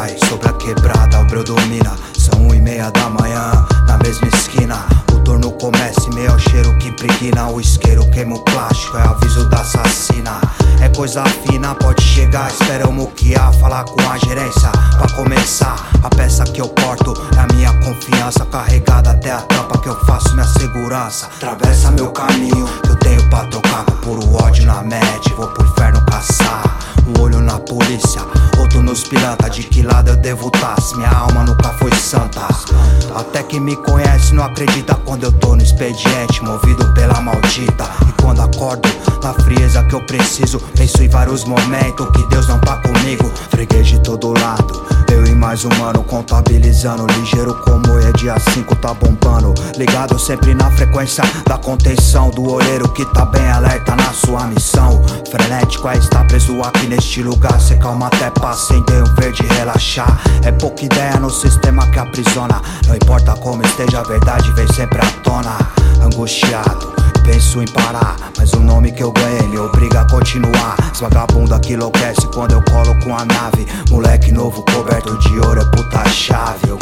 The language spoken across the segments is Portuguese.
vai sobre a quebrada, o breu domina. São um e meia da manhã, na mesma esquina. O turno começa e meio cheiro que impregna. O isqueiro queima o plástico, é aviso da assassina. É coisa fina, pode chegar, espera eu moquear. Falar com a gerência pra começar. A peça que eu porto é a minha confiança. Carregada até a tampa que eu faço minha segurança. Atravessa meu caminho, que eu tenho pra trocar. Puro ódio na média, vou pro inferno caçar. Um olho na polícia, outro nos pirata. De que lado eu devo estar? Se minha alma nunca foi santa. Até que me conhece, não acredita quando eu tô no expediente, movido pela maldita. E quando acordo, na frieza que eu preciso, penso em vários momentos que Deus não tá comigo. Freguês de todo lado. Eu e mais um mano contabilizando Ligeiro como é dia 5 tá bombando Ligado sempre na frequência da contenção Do olheiro que tá bem alerta na sua missão Frenético é estar preso aqui neste lugar. Cê calma até pra acender um verde e relaxar. É pouca ideia no sistema que aprisiona. Não importa como esteja a verdade vem sempre à tona. Angustiado Penso em parar, mas o nome que eu ganhei me obriga a continuar. Esse vagabundo que enlouquece quando eu colo com a nave. Moleque novo coberto de ouro é puta chave, eu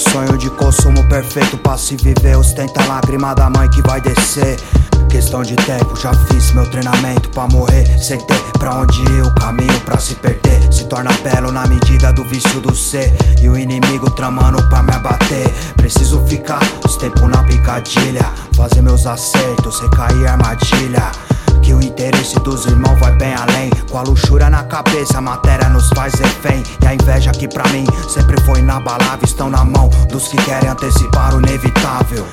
sonho de consumo perfeito pra se viver. Ostenta a lágrima da mãe que vai descer. Questão de tempo, já fiz meu treinamento pra morrer sem ter pra onde ir. O caminho pra se perder se torna belo na medida do vício do ser. E o inimigo tramando pra me abater. Preciso ficar os tempos na picadilha, fazer meus acertos, recair armadilha. A luxúria na cabeça, a matéria nos faz refém. E a inveja que pra mim sempre foi inabalável. Estão na mão dos que querem antecipar o inevitável.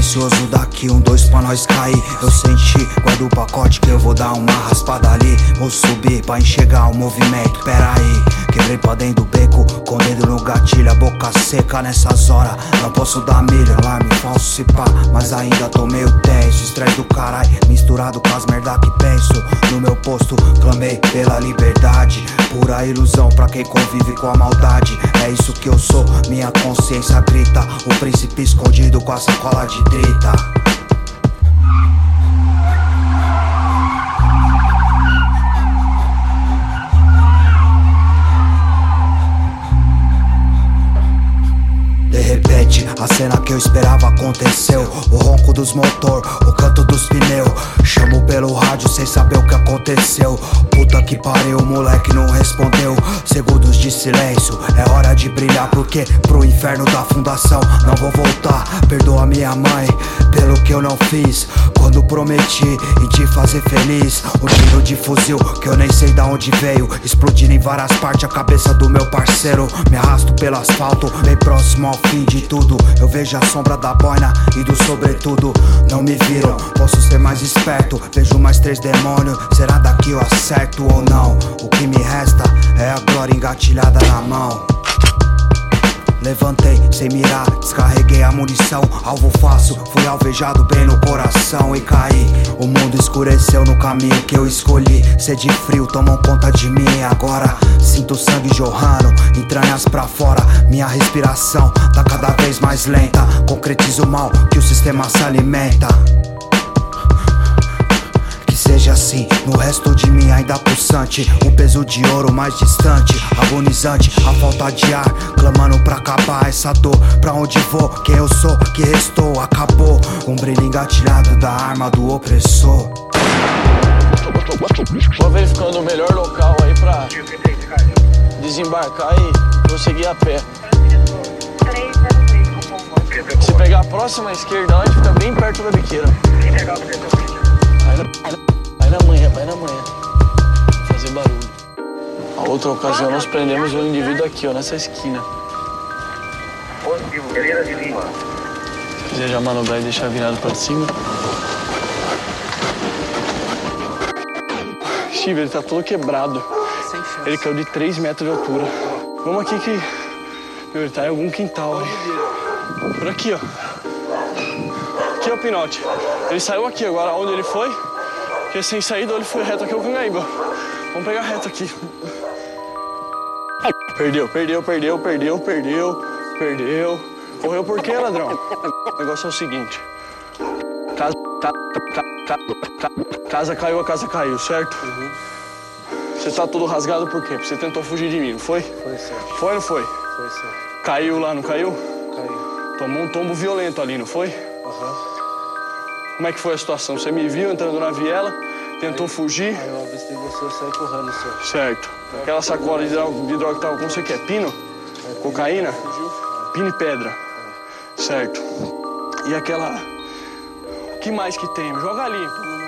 Silencioso daqui. Um, dois pra nós cair. Eu senti, guarda o pacote que eu vou dar uma raspada ali. Vou subir pra enxergar o movimento. Pera aí, quebrei pra dentro do beco. Com o dedo no gatilho, a boca seca nessas horas. Não posso dar milha, falso se pá. Mas ainda tô meio tenso. Estresse do caralho, misturado com as merda que penso. No meu posto, clamei pela liberdade. Pura ilusão pra quem convive com a maldade. É isso que eu sou, minha consciência grita. O príncipe escondido com a sacola de dritta. Repente, a cena que eu esperava aconteceu. O ronco dos motor, o canto dos pneus. Chamo pelo rádio sem saber o que aconteceu. Puta que pariu, o moleque não respondeu. Segundos de silêncio, é hora de brilhar. Porque pro inferno da fundação não vou voltar. Perdoa minha mãe pelo que eu não fiz. Quando prometi em te fazer feliz. Um tiro de fuzil que eu nem sei da onde veio. Explodindo em várias partes a cabeça do meu parceiro. Me arrasto pelo asfalto, bem próximo ao fim de tudo. Eu vejo a sombra da boina e do sobretudo. Não me viram, posso ser mais esperto. Vejo mais três demônios. Será daqui eu acerto ou não? O que me resta é a glória engatilhada na mão. Levantei sem mirar, descarreguei a munição. Alvo fácil, fui alvejado bem no coração e caí. O mundo escureceu no caminho que eu escolhi. Sede frio tomam conta de mim. Agora sinto sangue jorrando, entranhas pra fora. Minha respiração tá cada vez mais lenta. Concretizo o mal que o sistema se alimenta. Que seja assim, no resto de mim ainda pulsante. Um peso de ouro mais distante, agonizante. A falta de ar, clamando pra acabar essa dor. Pra onde vou, quem eu sou, que restou, acabou. Um brilho engatilhado da arma do opressor. Vou verificando o melhor local aí pra desembarcar e prosseguir a pé. Se pegar a próxima esquerda, a gente fica bem perto da biqueira. Vai na, manhã, vai na manhã. Fazer barulho. A outra ocasião nós prendemos um indivíduo aqui, ó, nessa esquina. Positivo, Pereira de Lima. Se quiser já manobrar e deixar virado pra cima. Steve, ele tá todo quebrado. Ele caiu de 3 metros de altura. Vamos aqui que. Meu, ele tá em algum quintal aí. Por aqui, ó. Aqui é o pinote. Ele saiu aqui agora. Onde ele foi? Porque sem saída ele foi reto aqui o Cangaíba. Vamos pegar reto aqui. Perdeu, perdeu, perdeu, perdeu, perdeu, perdeu. Correu por quê, ladrão? O negócio é o seguinte. Casa, ca, ca, ca, ca, casa caiu, a casa caiu, certo? Você tá todo rasgado por quê? Porque você tentou fugir de mim, não foi? Foi certo, Foi ou não foi? foi certo. Caiu lá, não caiu? Caiu. Tomou um tombo violento ali, não foi? Aham. Como é que foi a situação? Você me viu entrando na viela, tentou fugir? Aí eu avistei você, eu saí correndo, senhor. Certo. Aquela sacola de droga, de droga que tava com você que é pino? Cocaína? Pino e pedra. Certo. E aquela. O que mais que tem? Joga limpo.